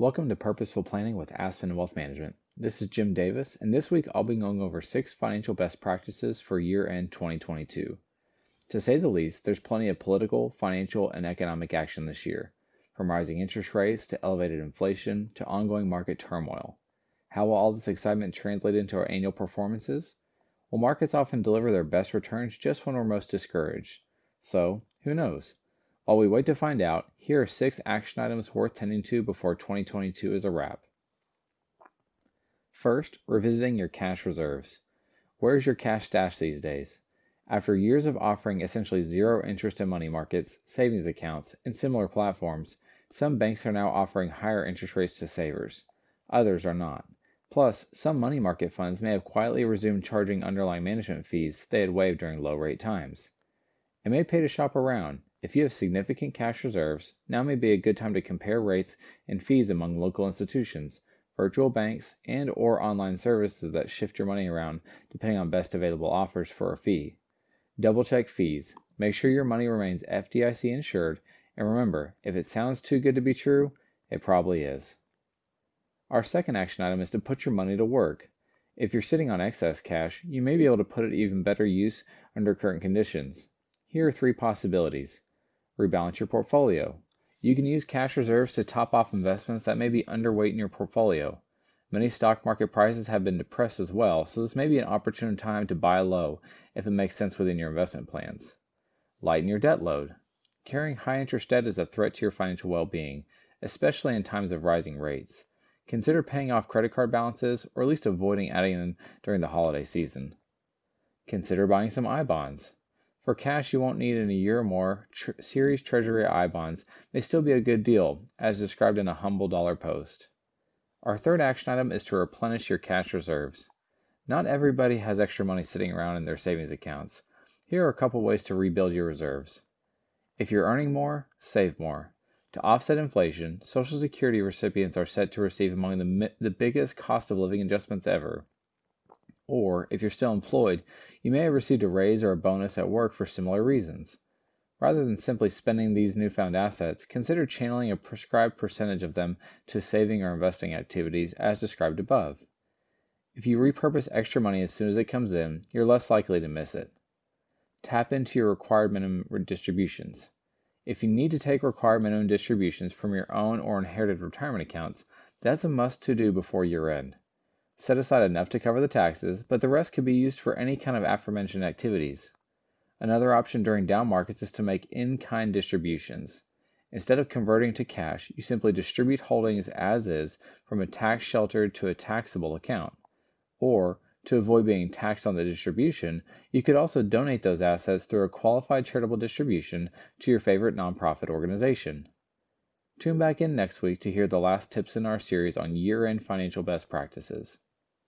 Welcome to Purposeful Planning with Aspen Wealth Management. This is Jim Davis, and this week I'll be going over six financial best practices for year end 2022. To say the least, there's plenty of political, financial, and economic action this year, from rising interest rates to elevated inflation to ongoing market turmoil. How will all this excitement translate into our annual performances? Well, markets often deliver their best returns just when we're most discouraged. So, who knows? While we wait to find out, here are six action items worth tending to before 2022 is a wrap. First, revisiting your cash reserves. Where's your cash stash these days? After years of offering essentially zero interest in money markets, savings accounts, and similar platforms, some banks are now offering higher interest rates to savers. Others are not. Plus, some money market funds may have quietly resumed charging underlying management fees they had waived during low rate times. It may pay to shop around if you have significant cash reserves, now may be a good time to compare rates and fees among local institutions, virtual banks, and or online services that shift your money around depending on best available offers for a fee. Double check fees. Make sure your money remains FDIC insured, and remember, if it sounds too good to be true, it probably is. Our second action item is to put your money to work. If you're sitting on excess cash, you may be able to put it even better use under current conditions. Here are three possibilities. Rebalance your portfolio. You can use cash reserves to top off investments that may be underweight in your portfolio. Many stock market prices have been depressed as well, so this may be an opportune time to buy low if it makes sense within your investment plans. Lighten your debt load. Carrying high interest debt is a threat to your financial well being, especially in times of rising rates. Consider paying off credit card balances or at least avoiding adding them during the holiday season. Consider buying some I bonds. For cash you won't need in a year or more, Series Treasury I bonds may still be a good deal, as described in a humble dollar post. Our third action item is to replenish your cash reserves. Not everybody has extra money sitting around in their savings accounts. Here are a couple ways to rebuild your reserves. If you're earning more, save more. To offset inflation, Social Security recipients are set to receive among the, the biggest cost of living adjustments ever. Or, if you're still employed, you may have received a raise or a bonus at work for similar reasons. Rather than simply spending these newfound assets, consider channeling a prescribed percentage of them to saving or investing activities as described above. If you repurpose extra money as soon as it comes in, you're less likely to miss it. Tap into your required minimum distributions. If you need to take required minimum distributions from your own or inherited retirement accounts, that's a must to do before year end. Set aside enough to cover the taxes, but the rest could be used for any kind of aforementioned activities. Another option during down markets is to make in kind distributions. Instead of converting to cash, you simply distribute holdings as is from a tax sheltered to a taxable account. Or, to avoid being taxed on the distribution, you could also donate those assets through a qualified charitable distribution to your favorite nonprofit organization. Tune back in next week to hear the last tips in our series on year end financial best practices.